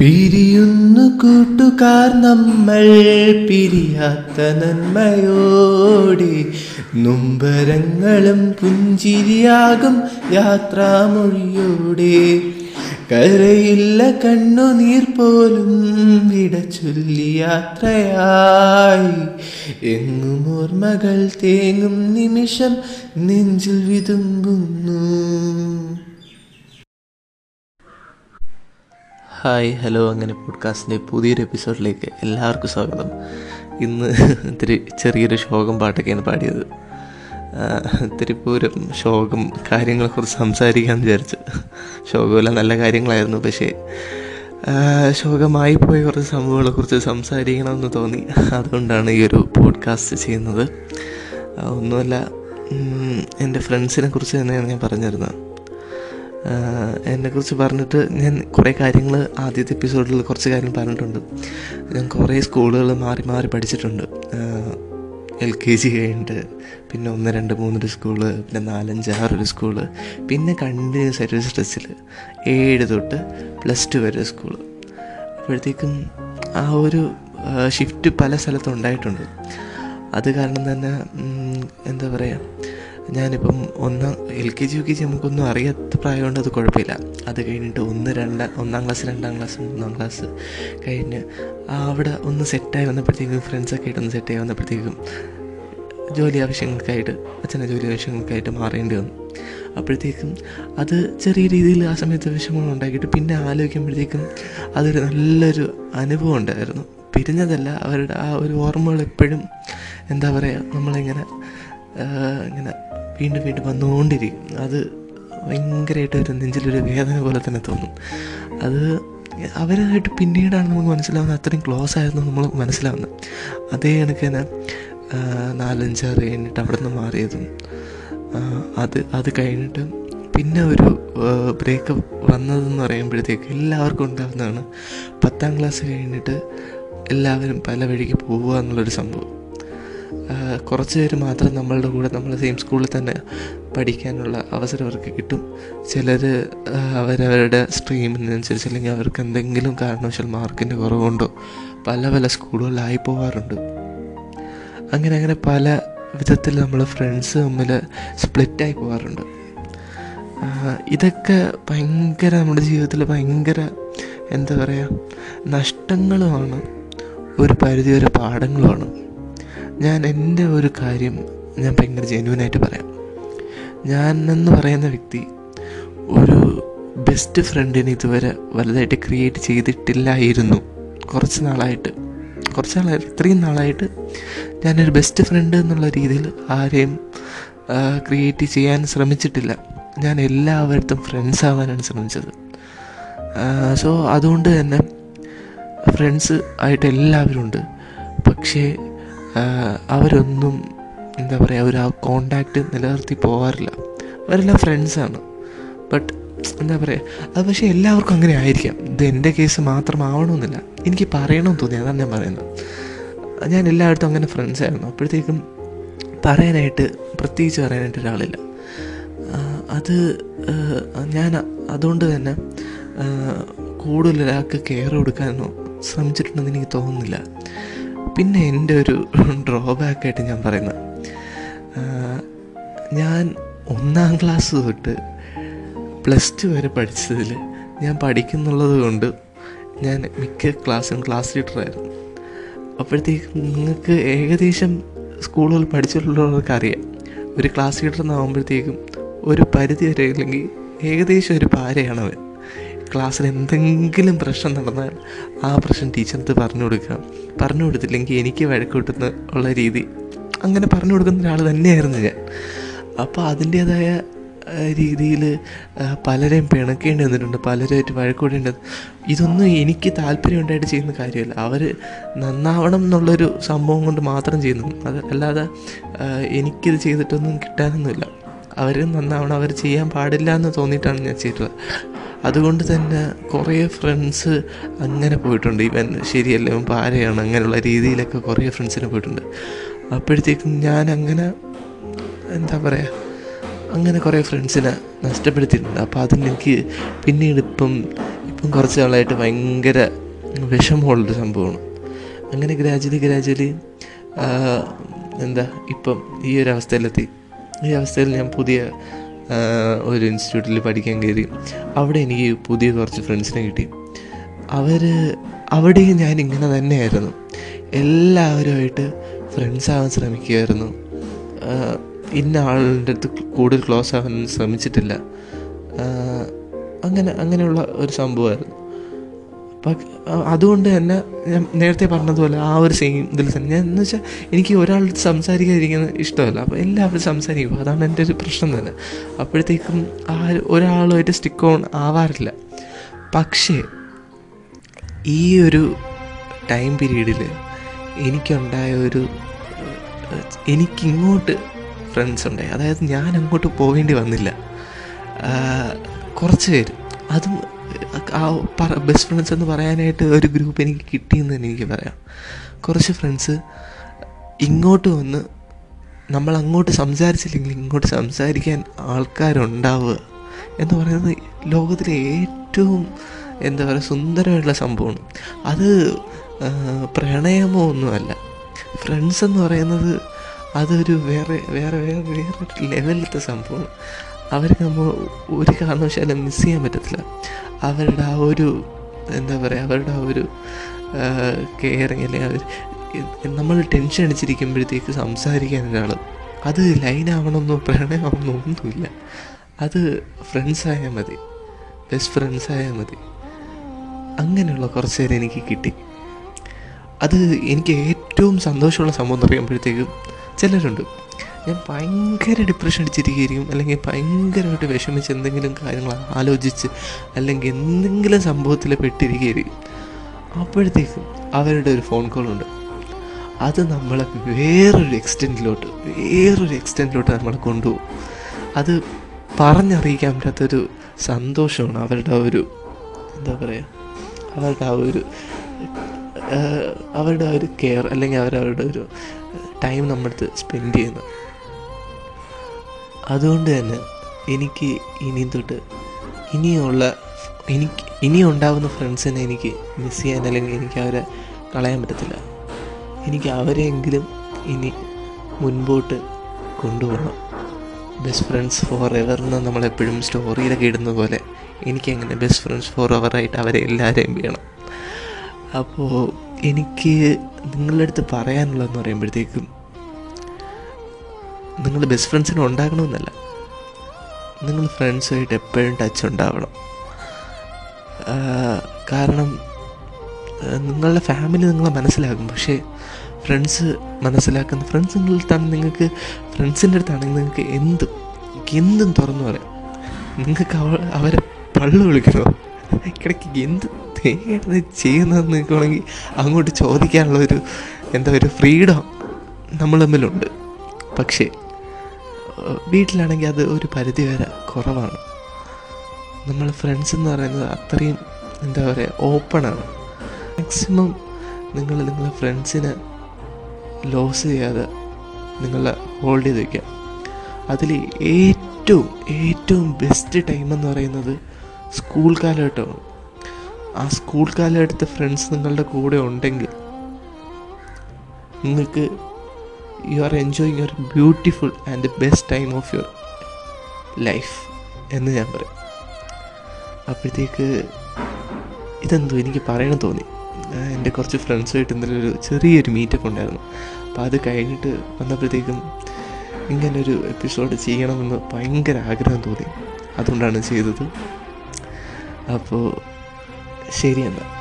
പിരിയുന്നു കൂട്ടുകാർ നമ്മൾ പിരിയാത്ത നന്മയോടെ. നുംബരങ്ങളും പുഞ്ചിരിയാകും യാത്രാമൊഴിയോടെ. കരയില്ല കണ്ണുനീർ പോലും വിടച്ചൊല്ലി ചൊല്ലി യാത്രയായി. എങ്ങും ഓർമ്മകൾ തേങ്ങും നിമിഷം നെഞ്ചിൽ വിതുമ്പുന്നു. ഹായ് ഹലോ അങ്ങനെ പോഡ്കാസ്റ്റിന്റെ പുതിയൊരു എപ്പിസോഡിലേക്ക് എല്ലാവർക്കും സ്വാഗതം. ഇന്ന് ഇത്തിരി ചെറിയൊരു ശോകം പാട്ടൊക്കെയാണ് പാടിയത്. ആ, ഇത്തിരി പൂരം ശോകം കാര്യങ്ങളെക്കുറിച്ച് സംസാരിക്കാമെന്ന് വിചാരിച്ചു. ശോകമെല്ലാം നല്ല കാര്യങ്ങളായിരുന്നു പക്ഷേ ശോകമായി പോയ കുറച്ച് സംഭവങ്ങളെക്കുറിച്ച് സംസാരിക്കണമെന്ന് തോന്നി. അതുകൊണ്ടാണ് ഈ ഒരു പോഡ്കാസ്റ്റ് ചെയ്യുന്നത്. ഒന്നുമല്ല എന്റെ ഫ്രണ്ട്സിനെ കുറിച്ച് തന്നെയാണ് ഞാൻ പറഞ്ഞിരുന്നത്. എന്നെക്കുറിച്ച് പറഞ്ഞിട്ട് ഞാൻ കുറേ കാര്യങ്ങൾ ആദ്യത്തെ എപ്പിസോഡിൽ കുറച്ച് കാര്യങ്ങൾ പറഞ്ഞിട്ടുണ്ട്. ഞാൻ കുറേ സ്കൂളുകൾ മാറി മാറി പഠിച്ചിട്ടുണ്ട്. എൽ കെ ജി കഴിഞ്ഞിട്ട് പിന്നെ ഒന്ന് രണ്ട് മൂന്നൊരു സ്കൂൾ പിന്നെ നാലഞ്ച് ആറൊരു സ്കൂൾ പിന്നെ കണ്ടിന്യൂസ് ആയിട്ട് സ്ട്രെസ്സിൽ ഏഴ് തൊട്ട് പ്ലസ് ടു വരെ സ്കൂൾ. അപ്പോഴത്തേക്കും ആ ഒരു ഷിഫ്റ്റ് പല സ്ഥലത്തും ഉണ്ടായിട്ടുണ്ട്. അത് കാരണം തന്നെ എന്താ പറയുക ഞാനിപ്പം ഒന്ന് L K G U K G നമുക്കൊന്നും അറിയാത്ത പ്രായമുണ്ട് അത് കുഴപ്പമില്ല. അത് കഴിഞ്ഞിട്ട് ഒന്ന് രണ്ട് ഒന്നാം ക്ലാസ് രണ്ടാം ക്ലാസ് മൂന്നാം ക്ലാസ് കഴിഞ്ഞ് അവിടെ ഒന്ന് സെറ്റായി വന്നപ്പോഴത്തേക്കും ഫ്രണ്ട്സൊക്കെ ആയിട്ട് ഒന്ന് സെറ്റായി വന്നപ്പോഴത്തേക്കും ജോലി ആവശ്യങ്ങൾക്കായിട്ട് അച്ഛന്റെ ജോലി ആവശ്യങ്ങൾക്കായിട്ട് മാറേണ്ടി വന്നു. അപ്പോഴത്തേക്കും അത് ചെറിയ രീതിയിൽ ആ സമയത്ത് വിഷമങ്ങൾ ഉണ്ടാക്കിയിട്ട് പിന്നെ ആലോചിക്കുമ്പോഴത്തേക്കും അതൊരു നല്ലൊരു അനുഭവം ഉണ്ടായിരുന്നു. പിരിഞ്ഞതല്ല അവരുടെ ആ ഒരു ഓർമ്മകൾ എപ്പോഴും എന്താ പറയുക നമ്മളിങ്ങനെ ഇങ്ങനെ വീണ്ടും വീണ്ടും വന്നുകൊണ്ടിരിക്കും അത് ഭയങ്കരമായിട്ട് ഒരു നെഞ്ചിലൊരു വേദന പോലെ തന്നെ തോന്നും. അത് അവരായിട്ട് പിന്നീടാണ് നമുക്ക് മനസ്സിലാവുന്നത് അത്രയും ക്ലോസ് ആയിരുന്നു നമ്മൾ മനസ്സിലാവുന്നത്. അതേ കണക്ക് തന്നെ നാലഞ്ചാറ് കഴിഞ്ഞിട്ട് അവിടെ നിന്ന് മാറിയതും അത് അത് കഴിഞ്ഞിട്ട് പിന്നെ ഒരു ബ്രേക്കപ്പ് വന്നതെന്ന് പറയുമ്പോഴത്തേക്ക് എല്ലാവർക്കും ഉണ്ടാകുന്നതാണ് പത്താം ക്ലാസ് കഴിഞ്ഞിട്ട് എല്ലാവരും പല വഴിക്ക് പോവുക എന്നുള്ളൊരു സംഭവം. കുറച്ച് പേര് മാത്രം നമ്മളുടെ കൂടെ നമ്മൾ സെയിം സ്കൂളിൽ തന്നെ പഠിക്കാനുള്ള അവസരം അവർക്ക് കിട്ടും. ചിലർ അവരവരുടെ സ്ട്രീമിനനുസരിച്ച് അല്ലെങ്കിൽ അവർക്ക് എന്തെങ്കിലും കാരണവശാൽ മാർക്കിന്റെ കുറവുകൊണ്ടോ പല പല സ്കൂളുകളിലായി പോകാറുണ്ട് അങ്ങനെ അങ്ങനെ പല വിധത്തിൽ നമ്മൾ ഫ്രണ്ട്സ് തമ്മിൽ സ്പ്ലിറ്റായി പോകാറുണ്ട് ഇതൊക്കെ ഭയങ്കര നമ്മുടെ ജീവിതത്തിൽ ഭയങ്കര എന്താ പറയുക നഷ്ടങ്ങളുമാണ്. ഒരു പരിധിവരെ പാഠങ്ങളുമാണ്. ഞാൻ എന്റെ ഒരു കാര്യം ഞാൻ ഭയങ്കര ജെന്യൂനായിട്ട് പറയാം. ഞാൻ എന്ന് പറയുന്ന വ്യക്തി ഒരു ബെസ്റ്റ് ഫ്രണ്ടിനെ ഇതുവരെ വലുതായിട്ട് ക്രിയേറ്റ് ചെയ്തിട്ടില്ലായിരുന്നു. കുറച്ച് നാളായിട്ട്. കുറച്ച് നാളായിട്ട് ഇത്രയും നാളായിട്ട് ഞാനൊരു ബെസ്റ്റ് ഫ്രണ്ട് എന്നുള്ള രീതിയിൽ ആരെയും ക്രിയേറ്റ് ചെയ്യാൻ ശ്രമിച്ചിട്ടില്ല. ഞാൻ എല്ലാവരുടെ ഫ്രണ്ട്സ് ആവാനാണ് ശ്രമിച്ചത്. സോ അതുകൊണ്ട് തന്നെ ഫ്രണ്ട്സ് ആയിട്ട് എല്ലാവരും ഉണ്ട് പക്ഷേ അവരൊന്നും എന്താ പറയുക ഒരു ആ കോണ്ടാക്റ്റ് നിലനിർത്തി പോകാറില്ല. അവരെല്ലാം ഫ്രണ്ട്സാണ് ബട്ട് എന്താ പറയുക അത് പക്ഷേ എല്ലാവർക്കും അങ്ങനെ ആയിരിക്കാം. ഇത് എന്റെ കേസ് മാത്രമാവണമെന്നില്ല. എനിക്ക് പറയണമെന്ന് തോന്നി അതാണ് ഞാൻ പറയുന്നത്. ഞാൻ എല്ലായിടത്തും അങ്ങനെ ഫ്രണ്ട്സ് ആയിരുന്നു. അപ്പോഴത്തേക്കും പറയാനായിട്ട് പ്രത്യേകിച്ച് പറയാനായിട്ട് ഒരാളില്ല. അത് ഞാൻ അതുകൊണ്ട് തന്നെ കൂടുതൽ ഒരാൾക്ക് കെയർ കൊടുക്കാനോ ശ്രമിച്ചിട്ടുണ്ടെന്ന് എനിക്ക് തോന്നുന്നില്ല. പിന്നെ എന്റെ ഒരു ഡ്രോബാക്കായിട്ട് ഞാൻ പറയുന്നത്. ഞാൻ ഒന്നാം ക്ലാസ് തൊട്ട് പ്ലസ് ടു വരെ പഠിച്ചതിൽ ഞാൻ പഠിക്കുന്നുള്ളത് കൊണ്ട് ഞാൻ മിക്ക ക്ലാസ്സിലും ക്ലാസ് ലീഡറായിരുന്നു അപ്പോഴത്തേക്ക് നിങ്ങൾക്ക് ഏകദേശം സ്കൂളുകൾ പഠിച്ചിട്ടുള്ളവർക്ക് അറിയാം. ഒരു ക്ലാസ് ലീഡർ എന്നാകുമ്പോഴത്തേക്കും ഒരു പരിധി വരെ അല്ലെങ്കിൽ ഏകദേശം ഒരു പാരയാണ് അവൻ ക്ലാസ്സിൽ എന്തെങ്കിലും പ്രശ്നം നടന്നാൽ ആ പ്രശ്നം ടീച്ചറിനടുത്ത് പറഞ്ഞു കൊടുക്കുക. പറഞ്ഞു കൊടുത്തില്ലെങ്കിൽ എനിക്ക് വഴക്ക് കിട്ടുന്ന ഉള്ള രീതി. അങ്ങനെ പറഞ്ഞു കൊടുക്കുന്ന ഒരാൾ തന്നെയായിരുന്നു ഞാൻ. അപ്പോൾ അതിന്റേതായ രീതിയിൽ പലരെയും പിണക്കേണ്ടി വന്നിട്ടുണ്ട് പലരുമായിട്ട് വഴക്കൂടേണ്ടത് ഇതൊന്നും എനിക്ക് താല്പര്യമുണ്ടായിട്ട് ചെയ്യുന്ന കാര്യമല്ല. അവർ നന്നാവണം എന്നുള്ളൊരു സംഭവം കൊണ്ട് മാത്രം ചെയ്യുന്നു അത് അല്ലാതെ എനിക്കിത് ചെയ്തിട്ടൊന്നും കിട്ടാനൊന്നുമില്ല. അവർ നന്നാവണം അവർ ചെയ്യാൻ പാടില്ല എന്ന് തോന്നിയിട്ടാണ് ഞാൻ ചെയ്തത്. അതുകൊണ്ട് തന്നെ കുറേ ഫ്രണ്ട്സ് അങ്ങനെ പോയിട്ടുണ്ട്. ഇവൻ ശരിയല്ല ഇവൻ പാരയാണ് അങ്ങനെയുള്ള രീതിയിലൊക്കെ കുറേ ഫ്രണ്ട്സിന് പോയിട്ടുണ്ട്. അപ്പോഴത്തേക്കും ഞാൻ അങ്ങനെ എന്താ പറയുക അങ്ങനെ കുറേ ഫ്രണ്ട്സിനെ നഷ്ടപ്പെടുത്തിയിട്ടുണ്ട്. അപ്പോൾ എനിക്ക് പിന്നീട് ഇപ്പം ഇപ്പം കുറച്ച് നാളായിട്ട് ഭയങ്കര വിഷമമുള്ളൊരു സംഭവമാണ്. അങ്ങനെ ഗ്രാജുവലി ഗ്രാജുവലി എന്താ ഇപ്പം ഈ ഒരു അവസ്ഥയിലെത്തി. ഈ അവസ്ഥയിൽ ഞാൻ പുതിയ ഒരു ഇൻസ്റ്റിറ്റ്യൂട്ടിൽ പഠിക്കാൻ കയറി. അവിടെ എനിക്ക് പുതിയ കുറച്ച് ഫ്രണ്ട്സിനെ കിട്ടി. അവർ അവിടെയും ഞാൻ ഇങ്ങനെ തന്നെയായിരുന്നു. എല്ലാവരുമായിട്ട് ഫ്രണ്ട്സ് ആവാൻ ശ്രമിക്കുമായിരുന്നു ഇന്ന ആളുടെ അടുത്ത് കൂടുതൽ ക്ലോസ് ആവാൻ ശ്രമിച്ചിട്ടില്ല. അങ്ങനെ അങ്ങനെയുള്ള ഒരു സംഭവമായിരുന്നു. അതുകൊണ്ട് തന്നെ ഞാൻ നേരത്തെ പറഞ്ഞതുപോലെ ആ ഒരു സെയിം ഇതിൽ തന്നെ. ഞാൻ എന്ന് വെച്ചാൽ എനിക്ക് ഒരാൾ സംസാരിക്കാതിരിക്കുന്നത് ഇഷ്ടമല്ല. അപ്പോൾ എല്ലാവരും സംസാരിക്കും. അതാണ് എന്റെ ഒരു പ്രശ്നം തന്നെ. അപ്പോഴത്തേക്കും ആ ഒരു- ഒരാളുമായിട്ട് സ്റ്റിക്ക് ഓൺ ആവാറില്ല. പക്ഷേ ഈ ഒരു ടൈം പീരീഡിൽ എനിക്കുണ്ടായ ഒരു എനിക്കിങ്ങോട്ട് ഫ്രണ്ട്സ് ഉണ്ടായി. അതായത് ഞാൻ അങ്ങോട്ട് പോകേണ്ടി വന്നില്ല കുറച്ച് പേര്. അതും ആ പറ ബെസ്റ്റ് ഫ്രണ്ട്സ് എന്ന് പറയാനായിട്ട് ഒരു ഗ്രൂപ്പ് എനിക്ക് കിട്ടിയെന്ന് തന്നെ എനിക്ക് പറയാം. കുറച്ച് ഫ്രണ്ട്സ് ഇങ്ങോട്ട് വന്ന് നമ്മൾ അങ്ങോട്ട് സംസാരിച്ചില്ലെങ്കിൽ ഇങ്ങോട്ട് സംസാരിക്കാൻ ആൾക്കാരുണ്ടാവുക എന്ന് പറയുന്നത് ലോകത്തിലെ ഏറ്റവും എന്താ പറയുക സുന്ദരമായിട്ടുള്ള സംഭവമാണ്. അത് പ്രണയമോ ഒന്നുമല്ല. ഫ്രണ്ട്സ് എന്ന് പറയുന്നത് അതൊരു വേറെ വേറെ വേറെ വേറെ ലെവലിലത്തെ സംഭവമാണ്. അവർക്ക് നമ്മൾ ഒരു കാരണവശാലും മിസ് ചെയ്യാൻ പറ്റത്തില്ല. അവരുടെ ആ ഒരു എന്താ പറയുക അവരുടെ ആ ഒരു കെയറിങ് അല്ലെങ്കിൽ അവർ നമ്മൾ ടെൻഷൻ അടിച്ചിരിക്കുമ്പോഴത്തേക്ക് സംസാരിക്കാൻ ഒരാൾ അത് ലൈനാവണമെന്നോ പ്രണയമാവണമെന്നോ ഒന്നുമില്ല. അത് ഫ്രണ്ട്സായാൽ മതി. ബെസ്റ്റ് ഫ്രണ്ട്സായാൽ മതി. അങ്ങനെയുള്ള കുറച്ച് നേരം എനിക്ക് കിട്ടി. അത് എനിക്ക് ഏറ്റവും സന്തോഷമുള്ള സംഭവം എന്ന് പറയുമ്പോഴത്തേക്കും ചിലരുണ്ട്. ഞാൻ ഭയങ്കര ഡിപ്രഷൻ അടിച്ചിരിക്കുകയായിരിക്കും. അല്ലെങ്കിൽ ഭയങ്കരമായിട്ട് വിഷമിച്ച് എന്തെങ്കിലും കാര്യങ്ങൾ ആലോചിച്ച് അല്ലെങ്കിൽ എന്തെങ്കിലും സംഭവത്തിൽ പെട്ടിരിക്കുകയായിരിക്കും. അപ്പോഴത്തേക്കും അവരുടെ ഒരു ഫോൺ കോളുണ്ട് അത് നമ്മളെ വേറൊരു എക്സ്റ്റെന്റിലോട്ട് വേറൊരു എക്സ്റ്റെന്റിലോട്ട് നമ്മളെ കൊണ്ടുപോകും. അത് പറഞ്ഞറിയിക്കാൻ പറ്റാത്തൊരു സന്തോഷമാണ് അവരുടെ ആ ഒരു എന്താ പറയുക അവരുടെ ആ ഒരു അവരുടെ ആ ഒരു കെയർ അല്ലെങ്കിൽ അവരവരുടെ ഒരു ടൈം നമ്മുടെ സ്പെൻഡ് ചെയ്യുന്നത്. അതുകൊണ്ട് തന്നെ എനിക്ക് ഇനി തൊട്ട് ഇനിയുള്ള എനിക്ക് ഇനി ഉണ്ടാവുന്ന ഫ്രണ്ട്സിനെ എനിക്ക് മിസ് ചെയ്യാൻ അല്ലെങ്കിൽ എനിക്ക് അവരെ കളയാൻ പറ്റത്തില്ല. എനിക്ക് അവരെയെങ്കിലും ഇനി മുൻപോട്ട് കൊണ്ടുപോകണം. ബെസ്റ്റ് ഫ്രണ്ട്സ് ഫോർ എവർ എന്ന് നമ്മളെപ്പോഴും സ്റ്റോറിയിലൊക്കെ ഇടുന്ന പോലെ എനിക്കങ്ങനെ ബെസ്റ്റ് ഫ്രണ്ട്സ് ഫോർ എവർ ആയിട്ട് അവരെ എല്ലാവരെയും വേണം. അപ്പോൾ എനിക്ക് നിങ്ങളുടെ അടുത്ത് പറയാനുള്ളതെന്ന് പറയുമ്പോഴത്തേക്കും നിങ്ങൾ ബെസ്റ്റ് ഫ്രണ്ട്സിനെ ഉണ്ടാക്കണമെന്നല്ല നിങ്ങൾ ഫ്രണ്ട്സുമായിട്ട് എപ്പോഴും ടച്ച് ഉണ്ടാവണം. കാരണം നിങ്ങളുടെ ഫാമിലി നിങ്ങളെ മനസ്സിലാക്കും പക്ഷേ ഫ്രണ്ട്സ് മനസ്സിലാക്കുന്ന ഫ്രണ്ട്സ് അടുത്താണ് നിങ്ങൾക്ക് ഫ്രണ്ട്സിന്റെ അടുത്താണെങ്കിൽ നിങ്ങൾക്ക് എന്തും എന്തും തുറന്നു പറയാം. നിങ്ങൾക്ക് അവ അവരെ പള്ളു വിളിക്കണോ? ഇടയ്ക്ക് എന്ത് തേങ്ങയാണ് ചെയ്യുന്നതെന്ന് നിൽക്കുകയാണെങ്കിൽ അങ്ങോട്ട് ചോദിക്കാനുള്ള ഒരു എന്താ ഒരു ഫ്രീഡം നമ്മൾ തമ്മിലുണ്ട്. പക്ഷേ വീട്ടിലാണെങ്കിൽ അത് ഒരു പരിധി വരെ കുറവാണ്. നമ്മൾ ഫ്രണ്ട്സ് എന്ന് പറയുന്നത് അത്രയും എന്താ പറയുക ഓപ്പണാണ് മാക്സിമം നിങ്ങൾ നിങ്ങളെ ഫ്രണ്ട്സിനെ ലോസ് ചെയ്യാതെ നിങ്ങളെ ഹോൾഡ് ചെയ്ത് വയ്ക്കുക അതിൽ ഏറ്റവും ഏറ്റവും ബെസ്റ്റ് ടൈം എന്ന് പറയുന്നത് സ്കൂൾ കാലഘട്ടമാണ്. ആ സ്കൂൾ കാലഘട്ടത്തെ ഫ്രണ്ട്സ് നിങ്ങളുടെ കൂടെ ഉണ്ടെങ്കിൽ നിങ്ങൾക്ക് you are enjoying your beautiful and best time of your life എന്ന് ഞാൻ പറയും. അപ്പോഴത്തേക്ക് ഇതെന്തോ എനിക്ക് പറയണം തോന്നി. എന്റെ കുറച്ച് ഫ്രണ്ട്സുമായിട്ട് ഇന്നലെ ഒരു ചെറിയൊരു മീറ്റപ്പ് ഉണ്ടായിരുന്നു. അപ്പോൾ അത് കഴിഞ്ഞിട്ട് വന്നപ്പോഴത്തേക്കും ഇങ്ങനൊരു എപ്പിസോഡ് ചെയ്യണമെന്ന് ഭയങ്കര ആഗ്രഹം തോന്നി. അതുകൊണ്ടാണ് ചെയ്തത്. അപ്പോൾ ശരി എന്നാൽ